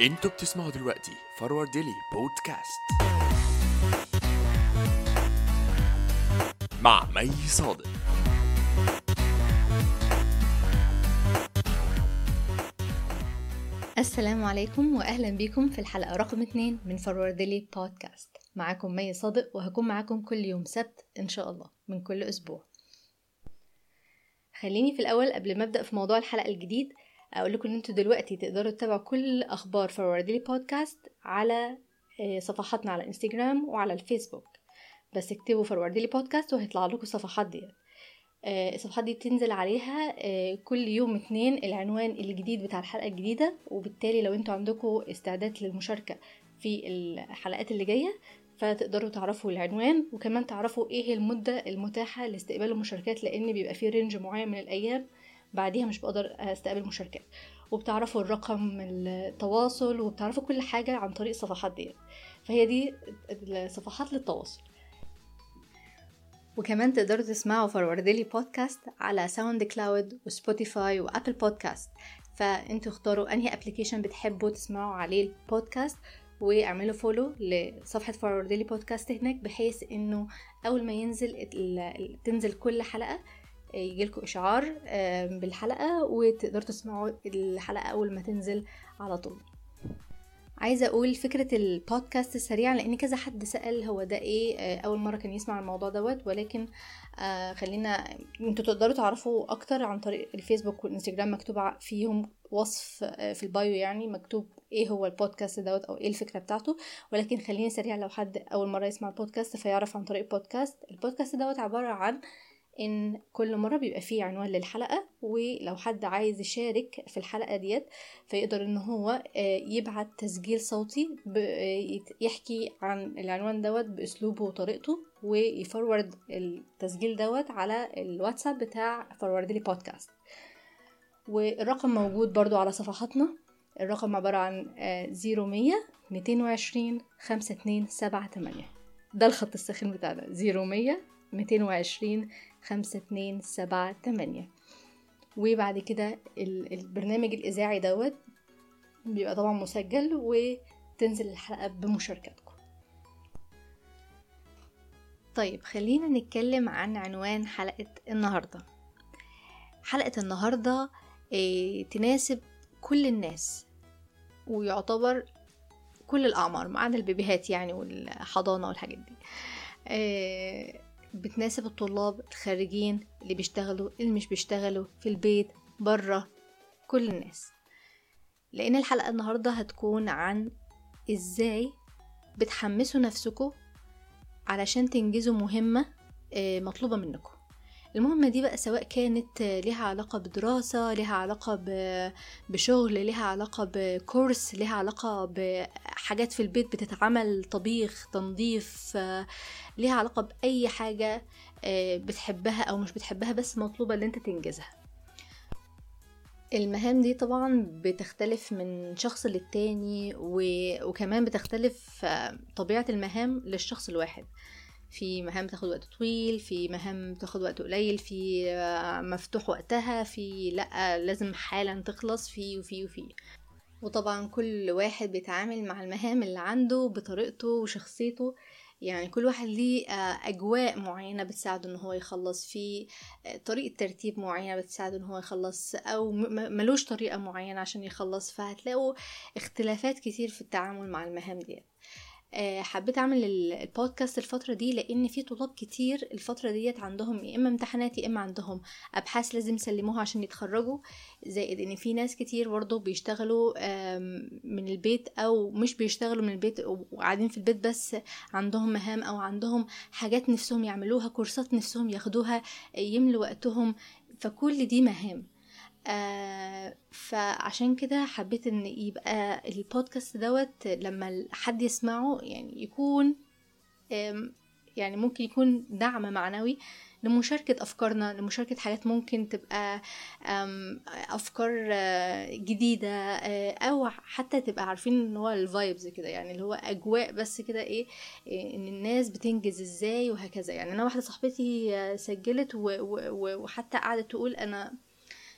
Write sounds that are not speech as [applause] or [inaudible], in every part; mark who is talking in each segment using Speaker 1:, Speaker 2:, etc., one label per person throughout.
Speaker 1: أنتوا بتسمعوا دلوقتي Forwardly Podcast. مع مي صادق.
Speaker 2: السلام عليكم واهلا بيكم في الحلقة رقم 2 من Forwardly Podcast. معاكم مي صادق وهكون معاكم كل يوم سبت إن شاء الله من كل أسبوع. خليني في الأول قبل ما أبدأ في موضوع الحلقة الجديد أقول لكم إن أنتوا دلوقتي تقدروا تتابعوا كل أخبار Forwardly Podcast على آه، صفحاتنا على إنستجرام وعلى الفيسبوك. بس اكتبوا Forwardly Podcast وهيطلع لكم الصفحات ديت. آه، الصفحات دي بتنزل عليها آه، كل يوم اتنين العنوان الجديد بتاع الحلقة الجديدة. وبالتالي لو أنتوا عندكم استعداد للمشاركة في الحلقات اللي جاية فتقدروا تعرفوا العنوان. وكمان تعرفوا إيه المدة المتاحة لاستقبال المشاركات لأن بيبقى فيه range معين من الأيام. بعديها مش بقدر أستقبل مشاركات. وبتعرفوا الرقم التواصل وبتعرفوا كل حاجة عن طريق الصفحات دي فهي دي الصفحات للتواصل. وكمان تقدروا تسمعوا Forwardly Podcast على SoundCloud و Spotify و Apple Podcast. فأنتوا اختاروا أنهي application بتحبوا تسمعوا عليه البودكاست واعملوا follow لصفحة Forwardly Podcast هناك بحيث إنه أول ما ينزل تنزل كل حلقة يجيلكوا إشعار آم، بالحلقة وتقدروا تسمعوا الحلقة أول ما تنزل على طول. عايزة أقول فكرة البودكاست السريع لأن كذا حد سأل هو ده إيه آه، أول مرة كان يسمع الموضوع دوت ولكن آه خلينا أنتوا تقدروا تعرفوا أكتر عن طريق الفيسبوك والإنستجرام مكتوب فيهم وصف آه، في ال bio يعني مكتوب إيه هو البودكاست دوت أو إيه الفكرة بتاعته. ولكن خليني سريع لو حد أول مرة يسمع البودكاست فيعرف عن طريق البودكاست. البودكاست دوت عبارة عن إن كل مرة بيبقى فيه عنوان للحلقة ولو حد عايز يشارك في الحلقة ديت فيقدر إن هو آه، يبعت تسجيل صوتي آه، يحكي عن العنوان دوت بأسلوبه وطريقته وي forward التسجيل دوت على الواتساب بتاع Forwardly Podcast والرقم موجود برضو على صفحاتنا. الرقم عبارة عن zero مية ميتين وعشرين خمسة اتنين سبعة تمانية. ده الخط الساخن بتاعنا zero مية ميتين وعشرين خمسة اتنين سبعة تمانية. وبعد كده ال- البرنامج الإذاعي دوت بيبقى طبعا مسجل وتنزل الحلقة بمشاركتكم طيب خلينا نتكلم عن عنوان حلقة النهاردة. حلقة النهاردة إيه تناسب كل الناس ويعتبر كل الأعمار ما عدا البيبيهات يعني والحضانة والحاجات دي. إيه بتناسب الطلاب الخارجين اللي بيشتغلوا اللي مش بيشتغلوا في البيت برا كل الناس. لأن الحلقة النهاردة هتكون عن إزاي بتحمسوا نفسكم علشان تنجزوا مهمة آه، مطلوبة منكم المهمة دي بقى سواء كانت ليها علاقة بدراسة ليها علاقة بشغل ليها علاقة بكورس ليها علاقة بحاجات في البيت بتتعمل طبيخ تنظيف ليها علاقة بأي حاجة آه، بتحبها أو مش بتحبها بس مطلوبة اللي أنت تنجزها. المهام دي طبعا بتختلف من شخص للتاني و... وكمان بتختلف آه، طبيعة المهام للشخص الواحد. في مهام تاخد وقت طويل في مهام تاخد وقت قليل في آه، مفتوح وقتها في لأ لازم حالا تخلص في وفي وفي. وطبعا كل واحد بيتعامل مع المهام اللي عنده بطريقته وشخصيته. يعني كل واحد ليه آه، أجواء معينة بتساعده إن هو يخلص في آه، طريقة ترتيب معينة بتساعده إن هو يخلص أو ملوش طريقة معينة عشان يخلص. فهتلاقوا اختلافات كتير في التعامل مع المهام دي آه، حبيت أعمل ال- البودكاست الفترة دي لأن في طلاب كتير الفترة ديت عندهم يا إما امتحانات يا إما عندهم أبحاث لازم يسلموها عشان يتخرجوا. زائد إن في ناس كتير برضه بيشتغلوا من البيت أو مش بيشتغلوا من البيت وقاعدين في البيت بس عندهم مهام أو عندهم حاجات نفسهم يعملوها كورسات نفسهم ياخدوها يملوا وقتهم. فكل دي مهام. آه فعشان كده حبيت إن يبقى البودكاست دوت لما حد يسمعه يعني يكون يعني ممكن يكون دعم معنوي لمشاركة أفكارنا لمشاركة حاجات ممكن تبقى أفكار آه، جديدة آه، أو حتى تبقى عارفين إن هو ال vibes كده يعني اللي هو أجواء بس كده إيه إيه، إن الناس بتنجز إزاي وهكذا. يعني أنا واحدة صاحبتي آه، سجلت وحتى قعدت تقول أنا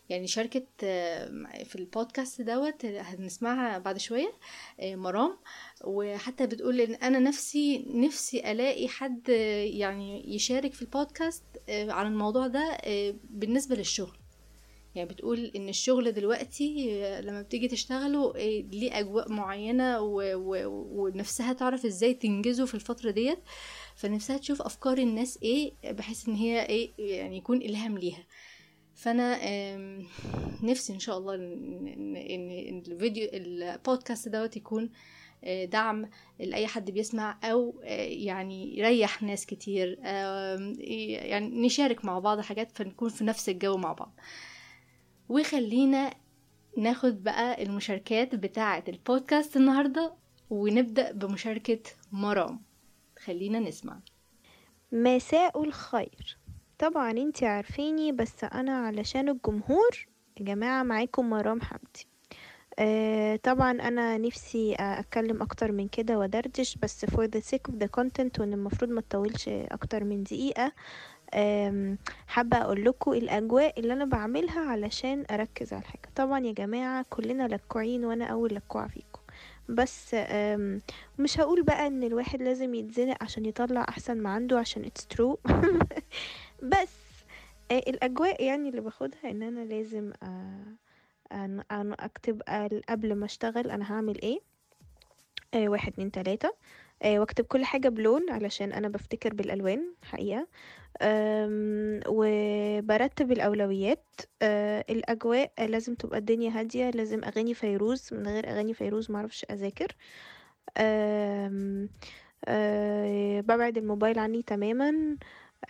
Speaker 2: يعني شاركت آه، في البودكاست دوت هنسمعها بعد شوية آه، مرام. وحتى بتقول إن أنا نفسي نفسي ألاقي حد يعني يشارك في البودكاست عن الموضوع ده بالنسبة للشغل. يعني بتقول إن الشغل دلوقتي لما بتيجي تشتغله ليه أجواء معينة ونفسها تعرف إزاي تنجزه في الفترة ديت. فنفسها تشوف أفكار الناس إيه بحيث إن هي إيه يعني يكون إلهام ليها. فأنا نفسي إن شاء الله إن الفيديو البودكاست دوت يكون آه، دعم لأي حد بيسمع أو آه، يعني يريح ناس كتير يعني نشارك مع بعض حاجات فنكون في نفس الجو مع بعض. وخلينا ناخد بقى المشاركات بتاعة البودكاست النهاردة ونبدأ بمشاركة مرام خلينا نسمع.
Speaker 3: مساء الخير. طبعا انتي عارفيني بس أنا علشان الجمهور يا جماعة معاكم مرام حمدي. آه طبعا أنا نفسي أتكلم أكتر من كده ودردش بس for the sake of the content وإن المفروض ما تطولش أكتر من دقيقة حابة أقول لكم الأجواء اللي أنا بعملها علشان أركز على الحاجة. طبعا يا جماعة كلنا لكوعين وأنا أول لكوعة فيكم. بس مش هقول بقى إن الواحد لازم يتزنق عشان يطلع أحسن ما عنده عشان it's true. [laughs] بس آه، الأجواء يعني اللي باخدها إن أنا لازم أنا أكتب قبل ما أشتغل أنا هعمل إيه. آه، واحد اتنين تلاتة. آه، وأكتب كل حاجة بلون علشان أنا بفتكر بالألوان حقيقة. وبرتب الأولويات. الأجواء لازم تبقى الدنيا هادية لازم أغاني فيروز من غير أغاني فيروز معرفش أذاكر. أه ببعد الموبايل عني تماما.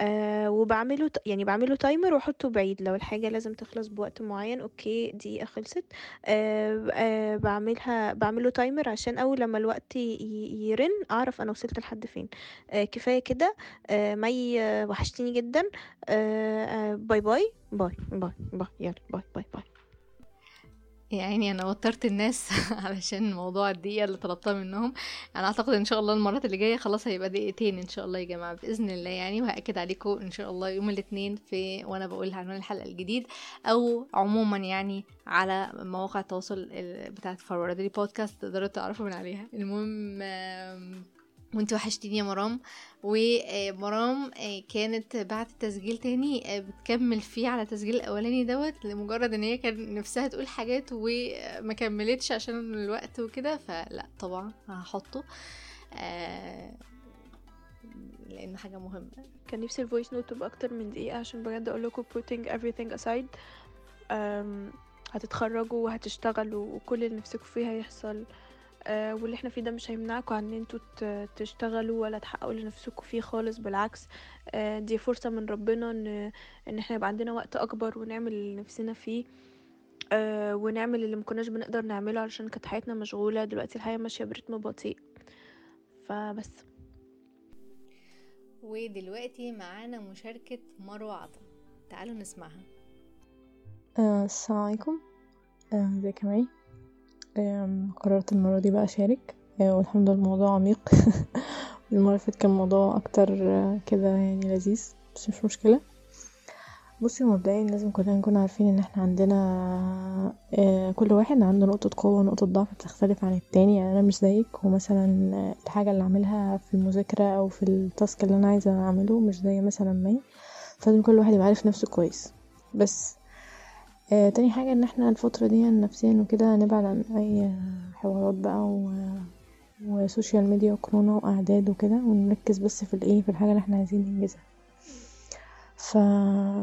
Speaker 3: آه وبعمله يعني بعمله timer واحطه بعيد. لو الحاجة لازم تخلص بوقت معين okay دقيقة خلصت. آه آه بعملها بعمله timer عشان أول لما الوقت يرن أعرف أنا وصلت لحد فين. آه كفاية كده. آه مي وحشتيني جدا. آه آه bye bye. bye bye bye. يلا bye bye bye.
Speaker 2: يعني أنا وترت الناس [laughs] علشان موضوع الدقيقة اللي طلبتها منهم. أنا أعتقد إن شاء الله المرات اللي جاية خلاص هيبقى دقيقتين إن شاء الله يا جماعة بإذن الله يعني. وهأكد عليكم إن شاء الله يوم الاثنين في وأنا بقول عنوان الحلقة الجديد. أو عموما يعني على مواقع التواصل بتاعت فورورد بودكاست تقدروا تعرفوا من عليها. المهم وانت وحشتيني يا مرام. ومرام آه، كانت بعد التسجيل تاني آه، بتكمل فيه على التسجيل الأولاني دوت لمجرد إن هي كان نفسها تقول حاجات وما كملتش عشان الوقت وكده فلا طبعا هحطه آه، لأن حاجة مهمة.
Speaker 3: كان نفسي ال voice note تبقى أكتر من دقيقة عشان بجد أقول لكم putting everything aside. هتتخرجوا وهتشتغلوا وكل اللي نفسكم فيه هيحصل. آه، واللي إحنا فيه ده مش هيمنعكم عن إن أنتوا تشتغلوا ولا تحققوا لنفسكم فيه خالص بالعكس آه، دي فرصة من ربنا ان إن إحنا يبقى عندنا وقت أكبر ونعمل اللي نفسنا فيه آه، ونعمل اللي مكناش بنقدر نعمله علشان كانت حياتنا مشغولة دلوقتي الحياة ماشية برتم بطيء. فبس.
Speaker 2: ودلوقتي معانا مشاركة مروة عطا. تعالوا نسمعها.
Speaker 4: السلام عليكم. ازيك يا قررت المرة دي بقى أشارك. آه، والحمد لله الموضوع عميق. [laughs] المرة اللي كان موضوع أكتر آه، كده يعني لذيذ بس مش مشكلة. بصي مبدئيا لازم كلنا نكون عارفين إن إحنا عندنا آه، كل واحد عنده نقطة قوة ونقطة ضعف بتختلف عن التاني. يعني أنا مش زيك ومثلا الحاجة اللي أعملها في المذاكرة أو في ال task اللي أنا عايزة أعمله مش زي مثلا مي فلازم كل واحد يبقى عارف نفسه كويس. بس آه تاني حاجة إن إحنا الفترة دي نفسيا وكده نبعد عن أي حوارات بقى و... و social media وكورونا وأعداد وكده ونركز بس في الإيه في الحاجة اللي إحنا عايزين ننجزها. ف...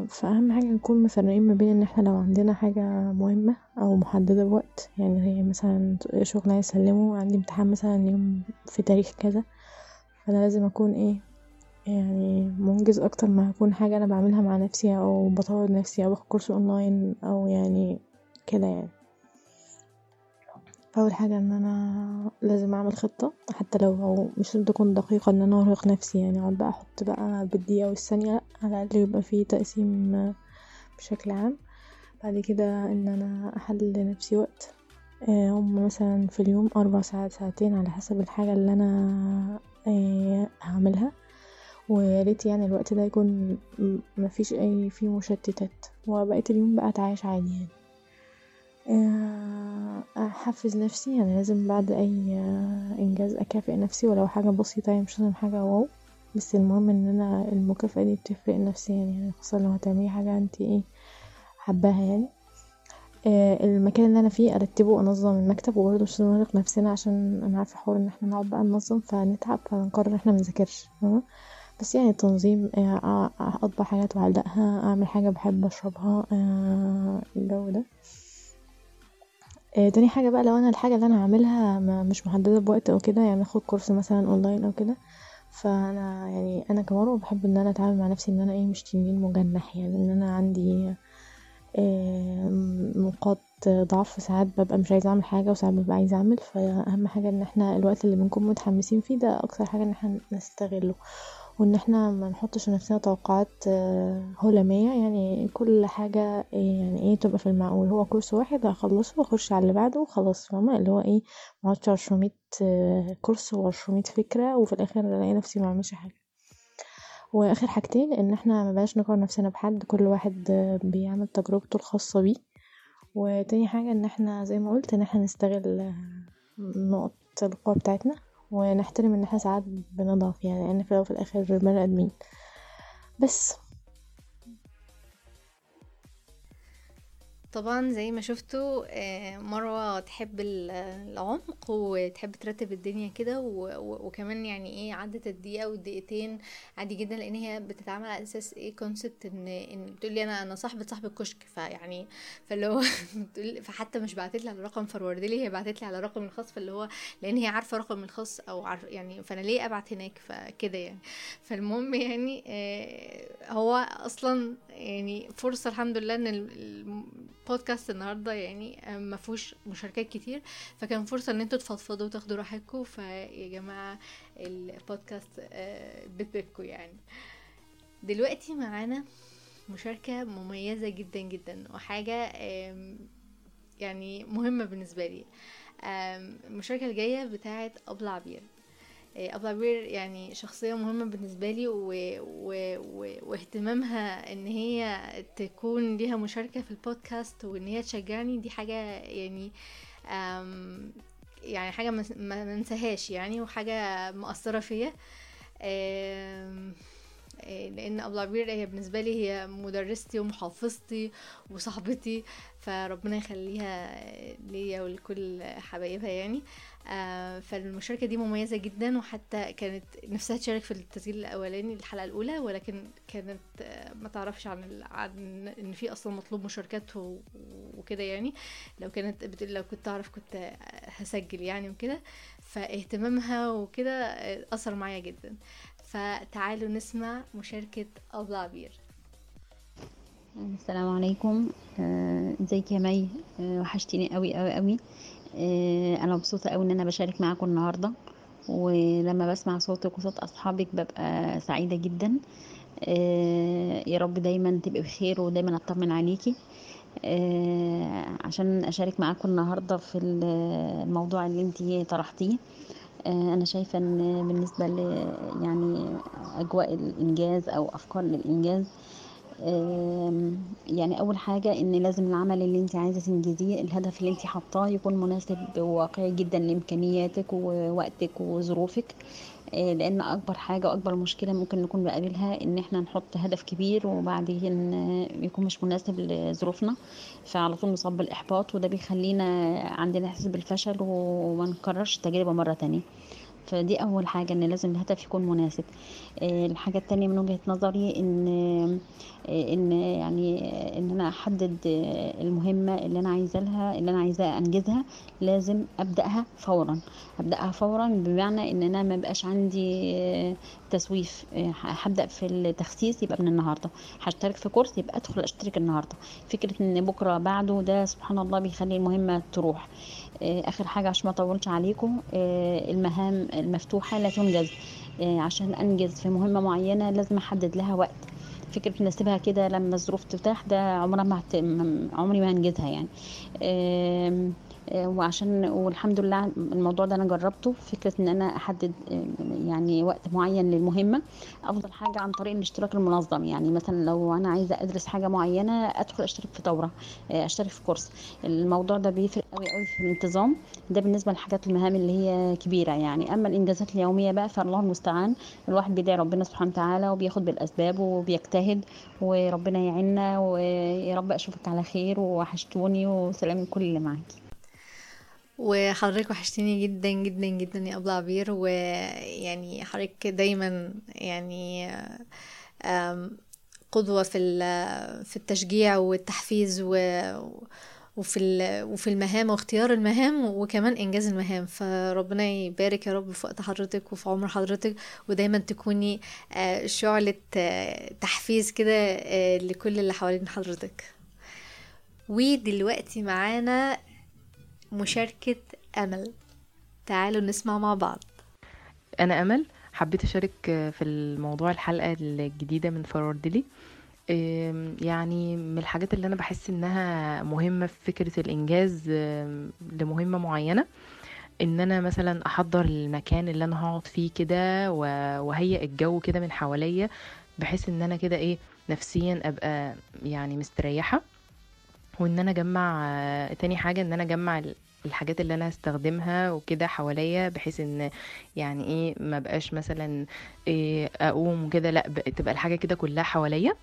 Speaker 4: فأهم حاجة نكون مفرقين ما بين إن إحنا لو عندنا حاجة مهمة أو محددة بوقت يعني زي مثلا شغل عايز أسلمه عندي امتحان مثلا يوم في تاريخ كذا فأنا لازم أكون إيه يعني منجز أكتر ما هكون حاجة أنا بعملها مع نفسي أو بطور نفسي أو باخد كورس أونلاين أو يعني كده يعني. أول حاجة إن أنا لازم أعمل خطة حتى لو مش لازم تكون دقيقة إن أنا أرهق نفسي يعني أقعد بقى أحط بقى بالدقيقة والثانية لأ على الأقل يبقى فيه تقسيم بشكل عام. بعد كده إن أنا أحدد لنفسي وقت آه، هم مثلا في اليوم أربع ساعات ساعتين على حسب الحاجة اللي أنا آه، هعملها. ويا ريت يعني الوقت ده يكون مفيش أي فيه مشتتات. وبقيت اليوم بقى أتعايش عادي يعني. آه، أحفز نفسي يعني لازم بعد أي آه، إنجاز أكافئ نفسي ولو حاجة بسيطة يعني مش لازم حاجة واو. بس المهم إن أنا المكافأة دي بتفرق نفسيا يعني خصوصا لو هتعملي حاجة انت إيه حباها يعني. آه، المكان اللي أنا فيه أرتبه وأنظم المكتب وبرضه مش نرهق نفسنا عشان أنا عارفة حوار إن إحنا نقعد بقى ننظم فنتعب فنقرر ان إحنا منذاكرش؟ بس يعني التنظيم آه، آه، اطبع حاجات وأعلقها أعمل حاجة بحب أشربها آه، الجو ده. تاني حاجة بقى لو أنا الحاجة اللي أنا هعملها مش محددة بوقت أو كده يعني آخد كورس مثلا أونلاين أو كده. فأنا يعني أنا كمروة بحب إن أنا أتعامل مع نفسي إن أنا إيه مش تنين مجنح يعني إن أنا عندي نقاط ضعف. ساعات ببقى مش عايزة أعمل حاجة وساعات ببقى عايزة أعمل فأهم حاجة إن إحنا الوقت اللي بنكون متحمسين فيه ده أكتر حاجة إن إحنا نستغله. وإن إحنا ما نحطش لنفسنا توقعات آه، هلامية يعني كل حاجة إيه يعني إيه تبقى في المعقول. هو كورس واحد هخلصه وأخش على اللي بعده وخلاص فاهمة؟ اللي هو إيه مقعدش عشرمية آه، كورس وعشرمية فكرة وفي الآخر ألاقي نفسي معملش حاجة. وآخر حاجتين إن إحنا مبقاش نقارن نفسنا بحد كل واحد آه، بيعمل تجربته الخاصة بيه. وتاني حاجة إن إحنا زي ما قلت إن إحنا نستغل آه، نقط القوة بتاعتنا. ونحترم إن إحنا ساعات بنضعف يعني لأن في الآخر بني أدمين. بس
Speaker 2: طبعا زي ما شفتوا آه، مروة تحب ال- العمق وتحب ترتب الدنيا كده وكمان يعني إيه عدت الدقيقة والدقيقتين عادي جدا لأن هي بتتعامل على أساس إيه كونسبت ان إن بتقولي أنا أنا صاحبة صاحب الكشك فيعني [laughs] فاللي هو [laughs] فحتى مش بعتت لي على رقم فروردلي لي هي بعتت لي على رقم الخاص فاللي هو لأن هي عارفة رقم الخاص أو عارف يعني فأنا ليه أبعت هناك؟ فكده يعني. فالمهم يعني آه، هو أصلا يعني فرصة الحمد لله إن البودكاست النهارده يعني آه، ما فيهوش مشاركات كتير فكان فرصة إن أنتوا تفضفضوا وتاخدوا راحتكم فيا جماعة البودكاست آه، بيت بيتكم يعني. دلوقتي معانا مشاركة مميزة جدا جدا وحاجة آم، يعني مهمة بالنسبة لي. آم، المشاركة الجاية بتاعت أبلة إيه، أبلة عبير يعني شخصية مهمة بالنسبة لي و... و... و... واهتمامها إن هي تكون ليها مشاركة في البودكاست وإن هي تشجعني دي حاجة يعني أم... يعني حاجة ما منساهاش يعني وحاجة مؤثرة فيا. أم... إيه، لأن ابو عبير هي بالنسبة لي هي مدرستي ومحافظتي وصاحبتي فربنا يخليها ليا ولكل حبايبها يعني. آه، فالمشاركة دي مميزة جدا وحتى كانت نفسها تشارك في التسجيل الأولاني الحلقة الأولى ولكن كانت آه، ما تعرفش عن عن إن في أصلا مطلوب مشاركات وكده يعني. لو كانت بتقول لو كنت أعرف كنت هسجل يعني وكده. فاهتمامها وكده آه، أثر معايا جدا. فتعالوا نسمع مشاركة عبير
Speaker 5: السلام عليكم. آه، إزيك يا مي؟ آه، وحشتيني قوي قوي قوي آه، أنا مبسوطة قوي إن أنا بشارك معاكم النهارده. ولما بسمع صوتك وصوت أصحابك ببقى سعيدة جدا. يا رب دايما تبقي بخير ودايما أطمن عليكي. عشان أشارك معاكم النهارده في ال- الموضوع اللي انتي طرحتيه. أنا شايفة إن بالنسبة ل يعني أجواء الإنجاز أو أفكار للإنجاز يعني أول حاجة إن لازم العمل اللي أنت عايزة تنجزيه الهدف اللي أنت حاطاه يكون مناسب وواقعي جدا لإمكانياتك ووقتك وظروفك. آه، لأن أكبر حاجة وأكبر مشكلة ممكن نكون بقابلها إن إحنا نحط هدف كبير وبعدين آه، يكون مش مناسب لظروفنا فعلى طول نصاب بالاحباط وده بيخلينا عندنا إحساس بالفشل وما نكررش التجربة مرة تانية. فدي أول حاجة إن لازم الهدف يكون مناسب. آه، الحاجة التانية من وجهة نظري إن آه، إن يعني إن أنا أحدد المهمة اللي أنا عايزة لها اللي أنا عايزة أنجزها لازم أبدأها فورا. أبدأها فورا بمعنى إن أنا ما بقاش عندي تسويف. هبدأ في التخسيس يبقى من النهارده. هشترك في كورس يبقى أدخل أشترك النهارده. فكرة إن بكرة بعده ده سبحان الله بيخلي المهمة تروح. آخر حاجة عشان ما أطولش عليكم آه، المهام المفتوحة لا تنجز آه، عشان أنجز في مهمة معينة لازم أحدد لها وقت. فكرة إن أسيبها كده لما الظروف تتاح ده عمرها ما عمري ما هنجزها يعني. وعشان والحمد لله الموضوع ده أنا جربته. فكرة إن أنا أحدد آه، يعني وقت معين للمهمة أفضل حاجة عن طريق الاشتراك المنظم. يعني مثلا لو أنا عايزة أدرس حاجة معينة أدخل أشترك في دورة آه، أشترك في كورس. الموضوع ده بيفرق قوي قوي في الانتظام. ده بالنسبة للحاجات المهام اللي هي كبيرة يعني. أما الإنجازات اليومية بقى فالله المستعان. الواحد بيدعي ربنا سبحانه وتعالى وبياخد بالأسباب وبيجتهد وربنا يعيننا ويا رب أشوفك على خير وحشتوني وسلام لكل اللي معاكي
Speaker 2: وحضرتك وحشتيني جدا جدا جدا يا أبلة عبير ويعني حضرتك دايما يعني آم، قدوة في في التشجيع والتحفيز و وفي وفي المهام واختيار المهام وكمان إنجاز المهام. فربنا يبارك يا رب في وقت حضرتك وفي عمر حضرتك ودايما تكوني آه، شعلة آه، تحفيز كده آه، لكل اللي حوالين حضرتك. ودلوقتي معانا مشاركة أمل. تعالوا نسمع مع بعض.
Speaker 6: أنا أمل حبيت أشارك في الموضوع الحلقة الجديدة من فورورد لي أم، يعني من الحاجات اللي أنا بحس إنها مهمة في فكرة الإنجاز أم، لمهمة معينة إن أنا مثلا أحضر المكان اللي أنا هقعد فيه كده وهيئ الجو كده من حواليا بحيث إن أنا كده إيه نفسيا أبقى يعني مستريحة. وإن أنا أجمع آه، تاني حاجة إن أنا أجمع ال- الحاجات اللي أنا هستخدمها وكده حواليا بحيث إن يعني إيه ما بقاش مثلا إيه أقوم وكده لأ تبقى الحاجة كده كلها حواليا.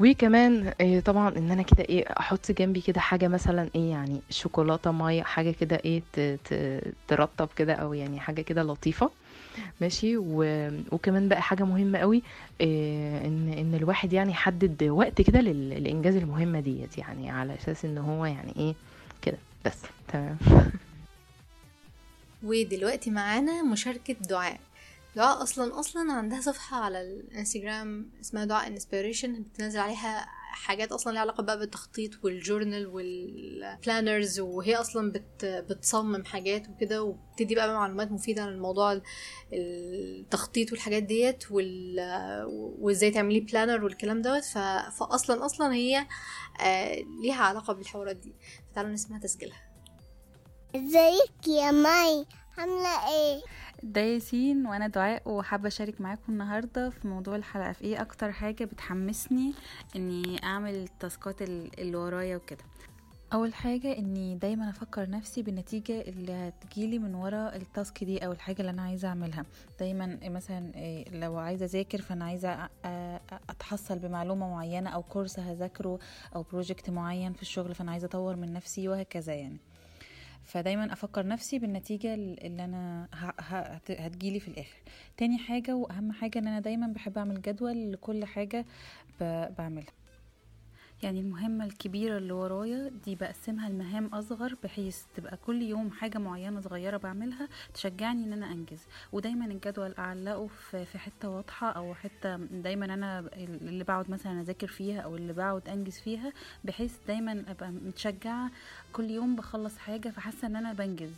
Speaker 6: وكمان إيه طبعا إن أنا كده إيه أحط جنبي كده حاجة مثلا إيه يعني شوكولاتة مية حاجة كده إيه ترطب كده أو يعني حاجة كده لطيفة. ماشي؟ و... وكمان بقى حاجة مهمة قوي إيه ان إن الواحد يعني يحدد وقت كده لل... لانجاز المهمه ديت يعني على أساس إن هو يعني إيه كده. بس تمام. [laughs]
Speaker 2: ودلوقتي معانا مشاركة دعاء. دعاء أصلا أصلا عندها صفحة على الإنستجرام اسمها دعاء Inspiration بتنزل عليها حاجات أصلا ليها علاقة بقى بالتخطيط وال journal وال planners وهي أصلا بت بتصمم حاجات وكده وبتدي بقى معلومات مفيدة عن الموضوع التخطيط والحاجات ديت وإزاي تعملي planner والكلام دوت. ف... فاصلا أصلا هي آه، ليها علاقة بالحوارات دي. تعالوا نسمع تسجيلها.
Speaker 7: إزيك يا مي؟ عاملة إيه؟
Speaker 8: ده ياسين وأنا دعاء وحابة أشارك معاكم النهارده في موضوع الحلقة. في إيه أكتر حاجة بتحمسني إني أعمل ال task ات ال- اللي ورايا وكده؟ أول حاجة إني دايما أفكر نفسي بالنتيجه اللي هتجيلي من ورا ال task دي أو الحاجة اللي أنا عايزة أعملها. دايما مثلا إيه، لو عايزة أذاكر فأنا عايزة أتحصل بمعلومة معينة أو كورس هذاكره أو بروجكت معين في الشغل فأنا عايزة أطور من نفسي وهكذا يعني. فدايما أفكر نفسي بالنتيجة اللي أنا هتجيلي في الآخر. تاني حاجة وأهم حاجة إن أنا دايما بحب أعمل جدول لكل حاجة بعملها. يعني المهمة الكبيرة اللي ورايا دي بقسمها لمهام أصغر بحيث تبقى كل يوم حاجة معينة صغيرة بعملها تشجعني إن أنا أنجز. ودايما الجدول أعلقه في حتة واضحة أو حتة دايما أنا اللي بقعد مثلا أذاكر فيها أو اللي بقعد أنجز فيها بحيث دايما أبقى متشجعة. كل يوم بخلص حاجة فحاسة إن أنا بنجز.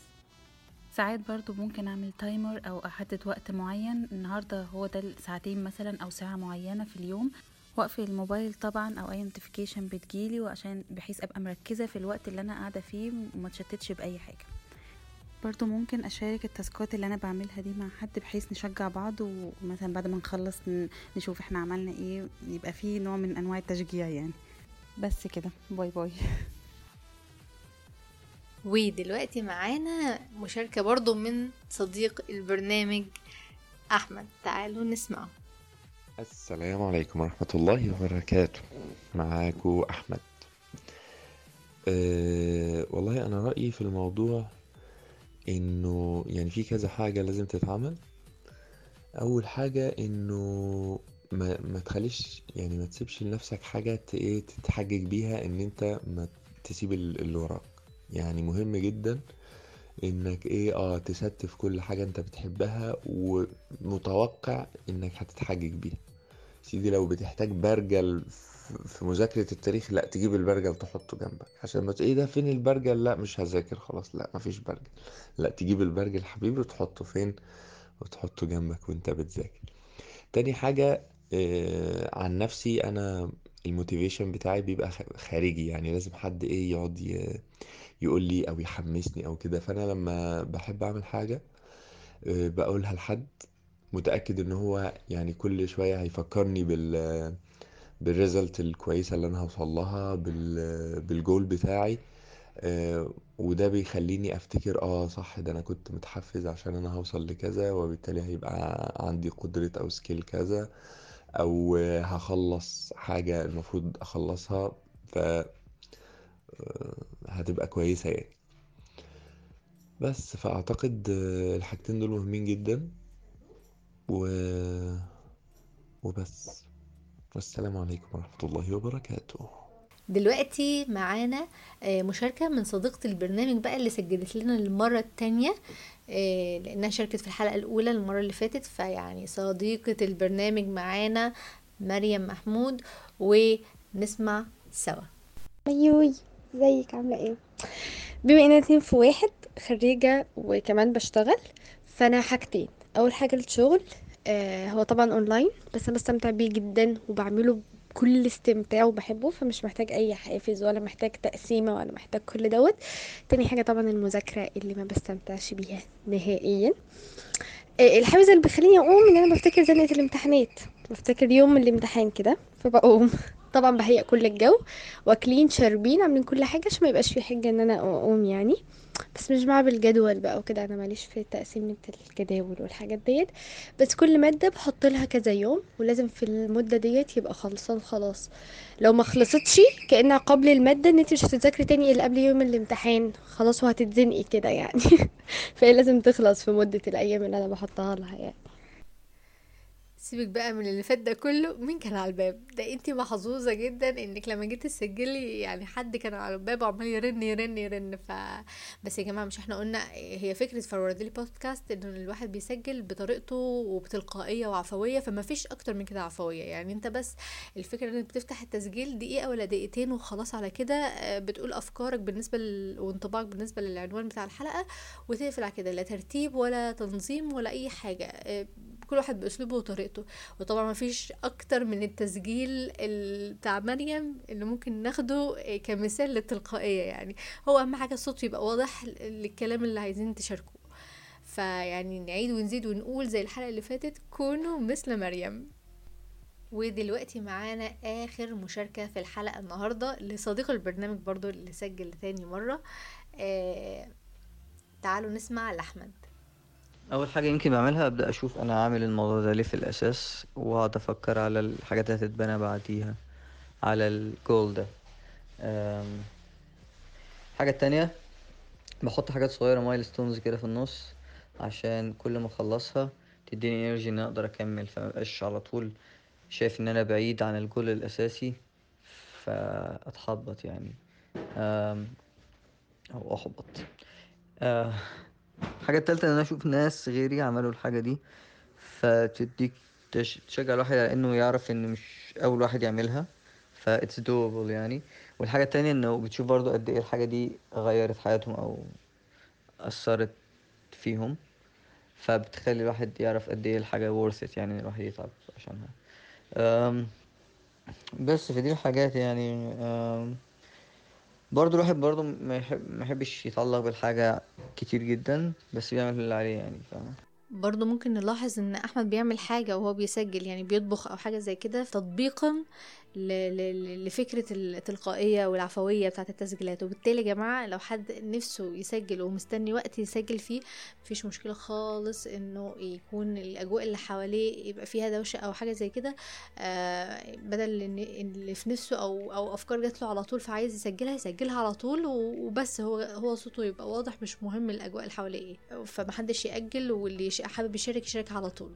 Speaker 8: ساعات برضو ممكن أعمل timer أو أحدد وقت معين. النهارده هو ده ساعتين مثلا أو ساعة معينة في اليوم. واقفل الموبايل طبعا أو أي notification بتجيلي وعشان بحيث أبقى مركزة في الوقت اللي أنا قاعدة فيه وما اتشتتش بأي حاجة. برضو ممكن أشارك التاسكات اللي أنا بعملها دي مع حد بحيث نشجع بعض ومثلا بعد ما نخلص نشوف إحنا عملنا إيه يبقى فيه نوع من أنواع التشجيع يعني. بس كده. باي باي. [laughs]
Speaker 2: ودلوقتي معانا مشاركة برضو من صديق البرنامج أحمد. تعالوا نسمعه.
Speaker 9: السلام عليكم ورحمة الله وبركاته. معاكو أحمد. أه والله أنا رأيي في الموضوع إنه يعني في كذا حاجة لازم تتعمل. أول حاجة إنه ما, ما تخليش يعني ما تسيبش لنفسك حاجة إيه تتحجج بيها إن أنت ما تسيب ال- اللي وراك. يعني مهم جدا إنك إيه آه تستف كل حاجة أنت بتحبها ومتوقع إنك هتتحجج بيها. سيدي لو بتحتاج برجل في مذاكرة التاريخ لأ تجيب البرجل تحطه جنبك. عشان ما إيه ده فين البرجل؟ لأ مش هذاكر خلاص لأ مفيش برجل. لأ تجيب البرجل حبيبي وتحطه فين؟ وتحطه جنبك وأنت بتذاكر. تاني حاجة آه عن نفسي أنا الموتيفيشن بتاعي بيبقى خارجي يعني لازم حد إيه يقعد يقول لي أو يحمسني أو كده. فأنا لما بحب أعمل حاجة آه، بقولها لحد متأكد إن هو يعني كل شوية هيفكرني بال بال result الكويسة اللي أنا هوصل لها بال بالجول بتاعي آه، وده بيخليني أفتكر آه صح ده أنا كنت متحفز عشان أنا هوصل لكذا وبالتالي هيبقى عندي قدرة أو skill كذا. أو هخلص حاجة المفروض أخلصها ف آه، هتبقى كويسة يعني. بس فأعتقد الحاجتين دول مهمين جدا. و... وبس. والسلام عليكم ورحمة الله وبركاته.
Speaker 2: دلوقتي معانا آه، مشاركة من صديقة البرنامج بقى اللي سجلت لنا المرة التانية آه، لأنها شاركت في الحلقة الأولى المرة اللي فاتت. فيعني صديقة البرنامج معانا مريم محمود ونسمع سوا.
Speaker 10: ميوي إزيك؟ عاملة إيه؟ بما إن اتنين في واحد خريجة وكمان بشتغل فأنا حاجتين. أول حاجة الشغل آه هو طبعا أونلاين بس أنا بستمتع بيه جدا وبعمله بكل استمتاع وبحبه فمش محتاج أي حافز ولا محتاج تقسيمة ولا محتاج كل دوت. تاني حاجة طبعا المذاكرة اللي ما بستمتعش بيها نهائيا. آه، الحافز اللي بيخليني أقوم إن أنا بفتكر زنقة الامتحانات. بفتكر يوم الامتحان كده فبقوم. [laughs] طبعا بهيئ كل الجو. واكلين شاربين عاملين كل حاجة عشان ما يبقاش في حجة إن أنا أقوم يعني. بس مش مع بالجدول بقى وكده أنا ماليش في تقسيمة الجداول والحاجات ديت. بس كل مادة بحط لها كذا يوم ولازم في المدة ديت يبقى خلصان خلاص. لو ما خلصتش كأنها قبل المادة إن انت مش هتذاكري تاني إلا قبل يوم الامتحان. خلاص وهتتزنقي كده يعني. [laughs] فهي لازم تخلص في مدة الأيام اللي أنا بحطها لها يعني.
Speaker 2: سيبك بقى من اللي فات ده كله مين كان على الباب؟ ده انتي محظوظة جدا انك لما جيت تسجلي يعني حد كان على الباب وعمال يرن يرن يرن. ف بس يا جماعة مش إحنا قلنا هي فكرة Forwardly بودكاست ان الواحد بيسجل بطريقته وبتلقائية وعفوية فما فيش أكتر من كده عفوية. يعني انت بس الفكرة انك بتفتح التسجيل دقيقة ولا دقيقتين وخلاص على كده آه، بتقول افكارك بالنسبة ل... وانطباعك بالنسبة للعنوان بتاع الحلقة وتقفل على كده. لا ترتيب ولا تنظيم ولا أي حاجة. آه، كل واحد بأسلوبه وطريقته. وطبعا ما فيش أكتر من التسجيل ال- بتاع مريم اللي ممكن ناخده كمثال للتلقائية يعني. هو أهم حاجة الصوت يبقى واضح للكلام اللي عايزين تشاركوه. فيعني نعيد ونزيد ونقول زي الحلقة اللي فاتت كونوا مثل مريم. ودلوقتي معانا آخر مشاركة في الحلقة النهارده لصديق البرنامج برضو اللي سجل تاني مرة. آه تعالوا نسمع لأحمد.
Speaker 11: أول حاجة يمكن بعملها أبدأ أشوف أنا عامل الموضوع ده ليه في الأساس وأقعد أفكر على الحاجات اللي هتتبنى بعديها على الجول ده. الحاجة التانية بحط حاجات صغيرة milestones كده في النص عشان كل ما أخلصها تديني energy ان أقدر أكمل فمبقاش على طول شايف إن أنا بعيد عن الجول الأساسي فأتحبط يعني. أو أحبط. آه، الحاجة التالتة إن أنا أشوف ناس غيري عملوا الحاجة دي فتديك تش- تشجع الواحد على إنه يعرف إن مش أول واحد يعملها ف it's doable يعني. والحاجة التانية إنه بتشوف برضو قد إيه الحاجة دي غيرت حياتهم أو أثرت فيهم فبتخلي الواحد يعرف قد إيه الحاجة worth it يعني الواحد يتعب عشانها. بس في دي الحاجات يعني. أم، برضو الواحد برضو ما يحب ما يحبش يتعلق بالحاجة كتير جدا بس بيعمل اللي عليه يعني فاهم
Speaker 2: برضو ممكن نلاحظ إن أحمد بيعمل حاجة وهو بيسجل يعني بيطبخ أو حاجة زي كده تطبيقا لفكرة التلقائية والعفوية بتاعة التسجيلات. وبالتالي يا جماعة لو حد نفسه يسجل ومستني وقت يسجل فيه مفيش مشكلة خالص إنه يكون الأجواء اللي حواليه يبقى فيها دوشة أو حاجة زي كده. آه، بدل اللي في نفسه أو أو أفكار جات له على طول فعايز يسجلها يسجلها على طول وبس هو هو صوته يبقى واضح مش مهم الأجواء اللي حواليه إيه. فمحدش يأجل واللي حابب يشارك يشارك على طول.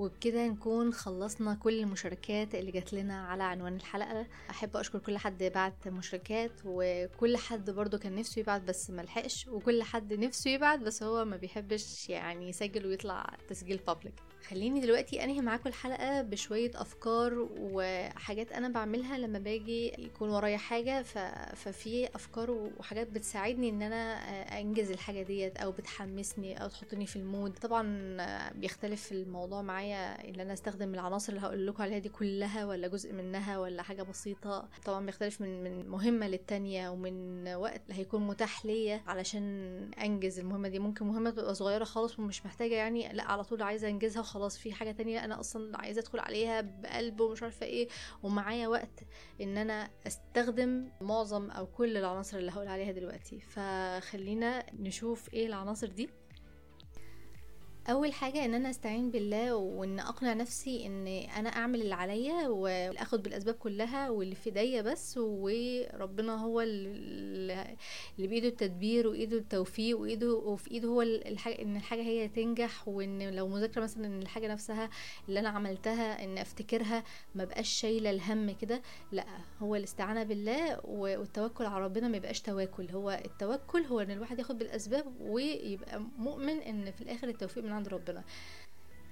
Speaker 2: وبكده نكون خلصنا كل المشاركات اللي جات لنا على عنوان الحلقة. أحب أشكر كل حد بعت مشاركات وكل حد برضو كان نفسه يبعت بس ملحقش وكل حد نفسه يبعت بس هو ما بيحبش يعني يسجل ويطلع تسجيل بابليك خليني دلوقتي انهي معاكم الحلقة بشوية افكار وحاجات أنا بعملها لما باجي يكون ورايا حاجة. ففي افكار وحاجات بتساعدني ان أنا انجز الحاجة ديت أو بتحمسني أو تحطني في ال mood طبعا بيختلف الموضوع معايا ان أنا استخدم العناصر اللي هقول لكم عليها دي كلها ولا جزء منها ولا حاجة بسيطة طبعا بيختلف من من مهمة للتانية ومن وقت هيكون متاح ليا علشان انجز المهمة دي ممكن مهمة تبقى صغيرة خالص ومش محتاجة يعني لا على طول عايزة انجزها وخلاص في حاجة تانية أنا أصلا عايزة أدخل عليها بقلب ومش عارفة إيه. ومعايا وقت إن أنا أستخدم معظم أو كل العناصر اللي هقول عليها دلوقتي. فخلينا نشوف إيه العناصر دي. أول حاجة إن أنا أستعين بالله وإن أقنع نفسي إن أنا أعمل اللي عليا وآخد بالأسباب كلها واللي في إيديا بس وربنا هو اللي بإيده التدبير وإيده التوفيق وإيده وفي إيده هو الحاجة إن الحاجة هي تنجح وإن لو مذاكرة مثلا إن الحاجة نفسها اللي أنا عملتها إن أفتكرها ما بقاش شايلة الهم كده لأ هو الاستعانة بالله والتوكل على ربنا ما يبقاش تواكل هو التوكل هو إن الواحد ياخد بالأسباب ويبقى مؤمن إن في الآخر التوفيق من عند ربنا.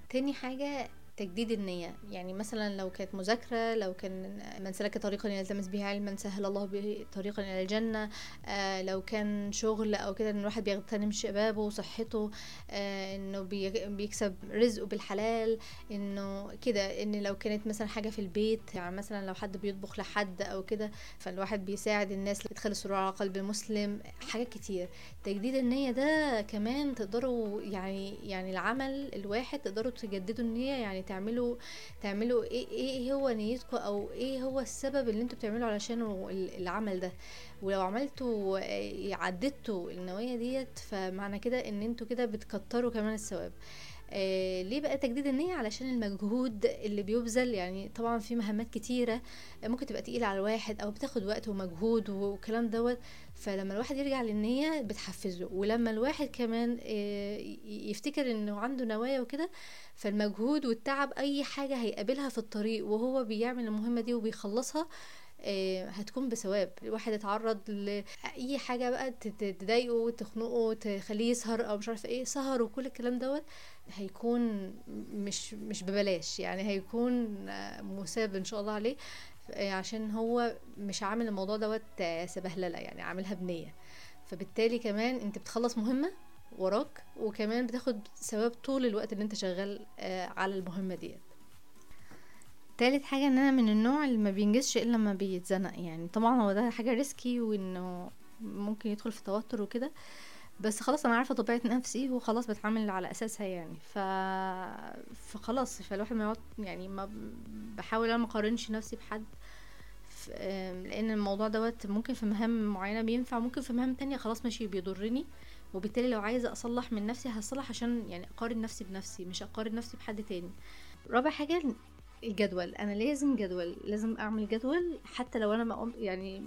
Speaker 2: تاني حاجة تجديد النية. يعني مثلا لو كانت مذاكرة لو كان من سلك طريقا يلتمس به علما سهل الله به طريقا إلى الجنة. آه لو كان شغل أو كده إن الواحد بيغتنم شبابه وصحته آه إنه بيكسب رزقه بالحلال إنه كده. إن لو كانت مثلا حاجة في البيت يعني مثلا لو حد بيطبخ لحد أو كده فالواحد بيساعد الناس يدخل السرور على قلب المسلم. حاجات كتير. تجديد النية ده كمان تقدروا يعني يعني العمل الواحد تقدروا تجددوا النية يعني تعملوا تعملوا إيه إيه هو نيتكم أو إيه هو السبب اللي أنتوا بتعملوا علشانه العمل ده؟ ولو عملتوا عددتوا النوايا ديت فمعنى كده إن أنتوا كده بتكتروا كمان الثواب. آه ليه بقى تجديد النية؟ علشان المجهود اللي بيبذل يعني طبعا في مهمات كتيرة ممكن تبقى تقيلة على الواحد أو بتاخد وقت ومجهود والكلام دوت. فلما الواحد يرجع للنية بتحفزه ولما الواحد كمان آه يفتكر إنه عنده نوايا وكده فالمجهود والتعب أي حاجة هيقابلها في الطريق وهو بيعمل المهمة دي وبيخلصها هتكون بثواب. الواحد يتعرض لاي حاجة بقى تضايقه وتخنقه تخليه يسهر أو مش عارفة إيه سهر وكل الكلام دوت. هيكون مش مش ببلاش يعني هيكون مثاب إن شاء الله عليه عشان هو مش عامل الموضوع دوت سبهللة يعني عاملها بنية. فبالتالي كمان أنت بتخلص مهمة وراك وكمان بتاخد ثواب طول الوقت اللي أنت شغال على المهمة ديت. تالت حاجة إن أنا من النوع اللي ما بينجزش إلا لما بيتزنق يعني طبعا هو ده حاجة ريسكي وإنه ممكن يدخل في توتر وكده. بس خلاص أنا عارفة طبيعة نفسي وخلاص بتعامل على أساسها يعني. ف... فخلاص فالواحد ما يعني ما بحاول أنا ما أقارنش نفسي بحد. ف... لأن الموضوع دوت ممكن في مهام معينة بينفع ممكن في مهام تانية خلاص ماشي بيضرني. وبالتالي لو عايزة أصلح من نفسي هصلح عشان يعني أقارن نفسي بنفسي مش أقارن نفسي بحد تاني. رابع حاجة الجدول. أنا لازم جدول لازم أعمل جدول حتى لو أنا ما قمت يعني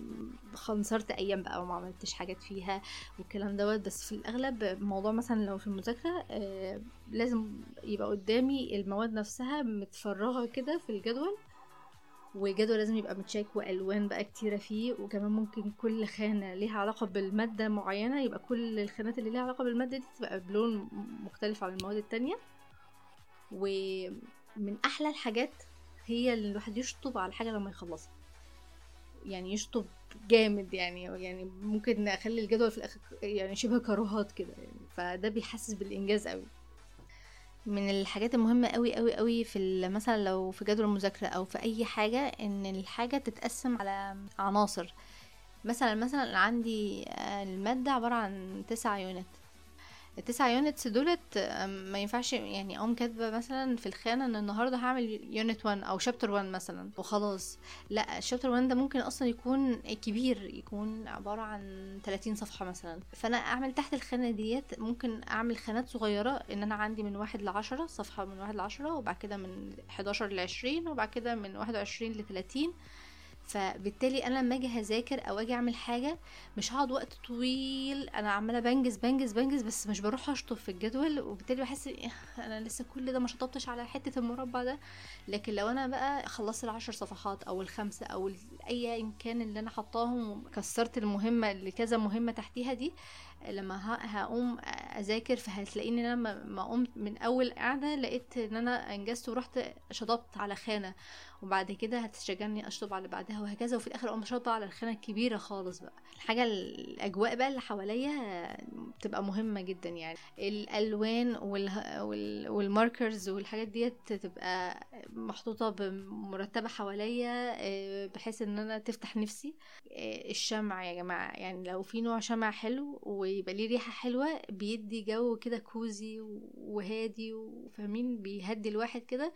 Speaker 2: خنصرت أيام بقى وما عملتش حاجات فيها والكلام دوت. بس في الأغلب موضوع مثلا لو في المذاكرة آه لازم يبقى قدامي المواد نفسها متفرغة كده في الجدول والجدول لازم يبقى متشيك وألوان بقى كتيرة فيه. وكمان ممكن كل خانة ليها علاقة بالمادة معينة يبقى كل الخانات اللي ليها علاقة بالمادة دي تبقى بلون مختلف عن المواد التانية. و من أحلى الحاجات هي اللي الواحد يشطب على حاجة لما يخلصها. يعني يشطب جامد يعني يعني ممكن أخلي الجدول في الآخر يعني شبه كروهات كده يعني فده بيحسس بالإنجاز قوي من الحاجات المهمة قوي قوي قوي في مثلا لو في جدول المذاكره أو في أي حاجة إن الحاجة تتقسم على عناصر. مثلا مثلا عندي المادة عبارة عن تسعة يونت التسعة units دولت ما ينفعش يعني أقوم كاتبة مثلا في الخانة إن النهارده هعمل unit 1 أو chapter 1 مثلا وخلاص. لا ال chapter 1 ده ممكن أصلا يكون كبير يكون عبارة عن 30 صفحة مثلا. فأنا أعمل تحت الخانة ديت ممكن أعمل خانات صغيرة إن أنا عندي من واحد لعشرة صفحة من واحد لعشرة وبعد كده من 11 لعشرين وبعد كده من 21 لتلاتين. فبالتالي أنا لما أجي هذاكر أو أجي أعمل حاجة مش هقعد وقت طويل أنا عمالة بنجز بنجز بنجز بس مش بروح اشطب في الجدول وبالتالي بحس أنا لسه كل ده ما شطبتش على حتة المربع ده. لكن لو أنا بقى خلصت العشر صفحات أو الخمسه أو اي كان اللي أنا حطاهم وكسرت المهمة لكذا مهمة تحتيها دي لما هقوم اذاكر فهتلاقيني لما ما قمت من أول قعدة لقيت إن أنا أنجزت ورحت شطبت على خانة وبعد كده هتشجعني أشطب على بعدها وهكذا. وفي الآخر أقوم شاطبه على الخانة الكبيرة خالص بقى. الحاجة الأجواء بقى اللي حواليا بتبقى مهمة جدا يعني. الألوان وال markers والحاجات ديت تبقى محطوطة ومرتبة حواليا آه، بحيث إن أنا تفتح نفسي. آه، الشمع يا جماعة يعني لو في نوع شمع حلو ويبقى ليه ريحة حلوة بيدي جو كده cozy وهادي وفاهمين؟ بيهدي الواحد كده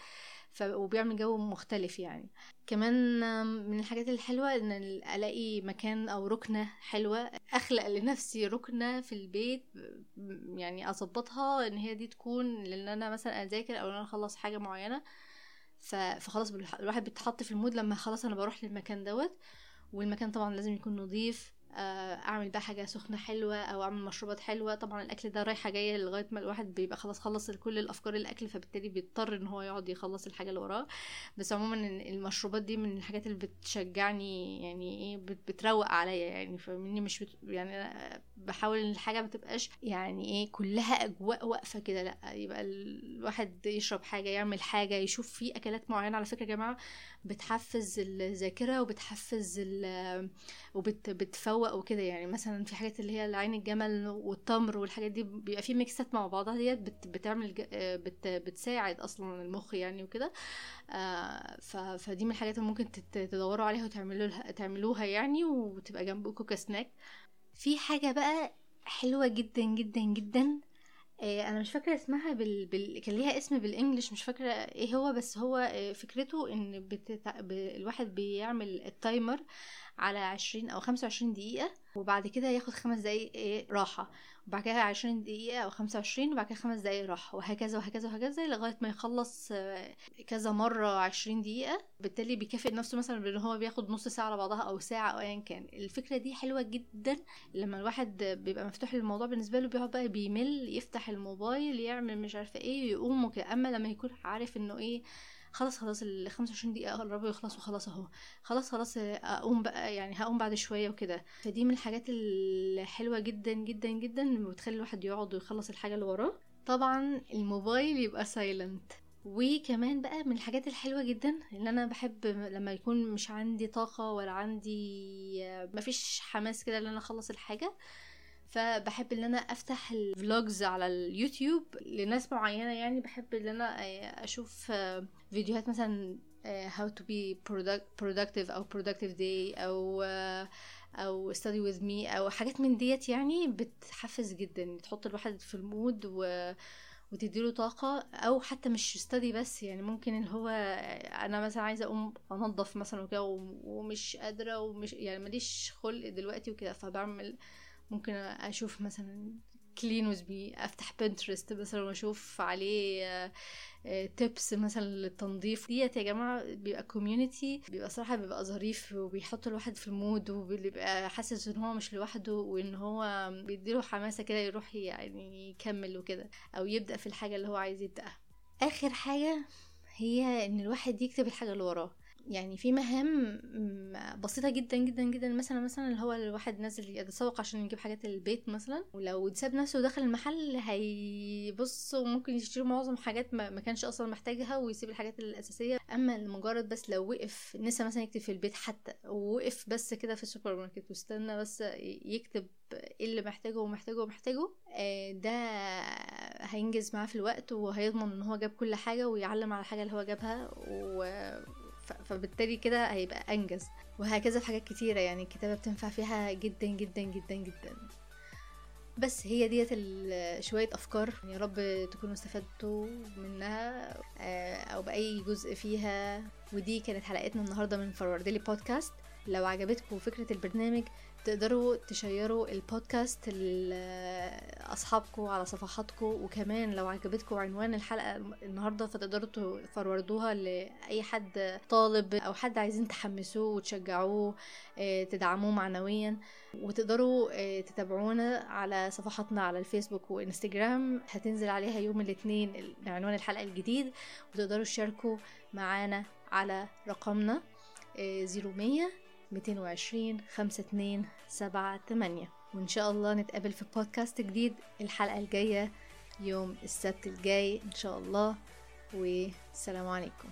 Speaker 2: ف... وبيعمل جو مختلف يعني. كمان من الحاجات الحلوة إن ال- ألاقي مكان أو ركنة حلوة. أخلق لنفسي ركنة في البيت يعني أظبطها إن هي دي تكون لأن أنا مثلا أذاكر أو إن أنا أخلص حاجة معينة. ف... فخلاص الواحد بيتحط في المود لما خلاص أنا بروح للمكان دوت. والمكان طبعا لازم يكون نظيف. أعمل بقى حاجة سخنة حلوة أو أعمل مشروبات حلوة. طبعا الأكل ده رايحة جاية لغاية ما الواحد بيبقى خلاص خلص كل الأفكار الأكل فبالتالي بيضطر إن هو يقعد يخلص الحاجة اللي وراه. بس عموما ال- المشروبات دي من الحاجات اللي بتشجعني يعني إيه بت- بتروق عليا يعني فمني مش بت... يعني بحاول إن الحاجة ما تبقاش يعني إيه كلها أجواء واقفة كده لأ يبقى الواحد يشرب حاجة يعمل حاجة يشوف في أكلات معينة على فكرة يا جماعة بتحفز الذاكرة وبتحفز. وبتفوق وكده يعني مثلا في حاجات اللي هي العين الجمل والتمر والحاجات دي بيبقى في ميكسات مع بعضها ديت بت... بتعمل. بت... بتساعد أصلا المخ يعني وكده آه. فدي من الحاجات اللي ممكن. تدوروا عليها وتعملوا لها... تعملوها يعني وتبقى جنبكم كسناك في حاجة بقى حلوة جدا جدا جدا. آه، أنا مش فاكرة اسمها بال... بال... كان ليها اسم بالإنجلش مش فاكرة إيه هو بس هو آه، فكرته إن بتتع... ب... الواحد بيعمل التايمر على عشرين أو خمسة وعشرين دقيقة. وبعد كده ياخد خمس دقايق إيه راحة. وبعد كده عشرين دقيقة أو خمسة وعشرين وبعد كده خمس دقايق راحة. وهكذا وهكذا وهكذا لغاية ما يخلص آه، كذا مرة عشرين دقيقة. بالتالي بيكافئ نفسه مثلا بإن هو بياخد نص ساعة على بعضها أو ساعة أو ايا كان. الفكرة دي حلوة جدا. لما الواحد بيبقى مفتوح للموضوع بالنسبة له بيقعد بقى بيمل يفتح الموبايل يعمل مش عارفة إيه يقوم وكده اما لما يكون عارف إنه إيه خلاص خلاص ال 25 دقيقة قربوا يخلصوا خلاص اهو. خلاص خلاص اقوم بقى يعني هقوم بعد شوية وكده. فدي من الحاجات الحلوة جدا جدا جدا بتخلي الواحد يقعد ويخلص الحاجة اللي وراه. طبعا الموبايل يبقى سايلنت وكمان بقى من الحاجات الحلوة جدا اللي أنا بحب لما يكون مش عندي طاقة ولا عندي مفيش حماس كده إن أنا أخلص الحاجة فبحب إن أنا أفتح ال vlogs على اليوتيوب لناس معينة يعني بحب إن أنا أشوف فيديوهات مثلا to be product- productive أو productive day أو أو study with me أو حاجات من ديت يعني بتحفز جدا تحط الواحد في ال mood و وتديله طاقة أو حتى مش study بس يعني ممكن اللي هو أنا مثلا عايزة أقوم أنظف مثلا وكده ومش قادرة ومش يعني ماليش خلق دلوقتي وكده فبعمل ممكن أشوف مثلا clean with me أفتح Pinterest مثلا وأشوف عليه tips مثلا للتنظيف. ديت يا جماعة بيبقى community بيبقى صراحة بيبقى ظريف وبيحط الواحد في ال mood وبيبقى حاسس إن هو مش لوحده وإن هو بيديله حماسة كده يروح يعني يكمل وكده أو يبدأ في الحاجة اللي هو عايز يبدأها. آخر حاجة هي إن الواحد يكتب الحاجة اللي وراه. يعني في مهام بسيطة جدا جدا جدا مثلا مثلا اللي هو الواحد نازل يتسوق عشان يجيب حاجات البيت مثلا ولو ساب نفسه داخل المحل هيبص وممكن يشتري معظم حاجات ما كانش أصلا محتاجها ويسيب الحاجات الأساسية. أما لمجرد بس لو وقف ثانية مثلا يكتب في البيت حتى ووقف بس كده في السوبر ماركت واستنى بس يكتب إيه اللي محتاجه ومحتاجه ومحتاجه ده هينجز معاه في الوقت وهيضمن إن هو جاب كل حاجة ويعلم على الحاجة اللي هو جابها و فبالتالي كده هيبقى أنجز. وهكذا في حاجات كتيرة يعني الكتابة بتنفع فيها جدا جدا جدا جدا. بس هي ديت شوية أفكار يا رب تكونوا استفدتوا منها أو بأي جزء فيها. ودي كانت حلقتنا النهارده من فروردلي بودكاست. لو عجبتكم فكرة البرنامج تقدروا تشيروا البودكاست لأصحابكم على صفحاتكم وكمان لو عجبتكم عنوان الحلقة النهارده فتقدروا تفروردوها لأي حد طالب أو حد عايزين تحمسوه وتشجعوه تدعموه معنويا. وتقدروا تتابعونا على صفحاتنا على الفيسبوك وإنستجرام. هتنزل عليها يوم الاثنين عنوان الحلقة الجديد. وتقدروا تشاركوا معانا على رقمنا 0100 220 52 78 وإن شاء الله نتقابل في بودكاست جديد الحلقة الجاية يوم السبت الجاي إن شاء الله. والسلام عليكم.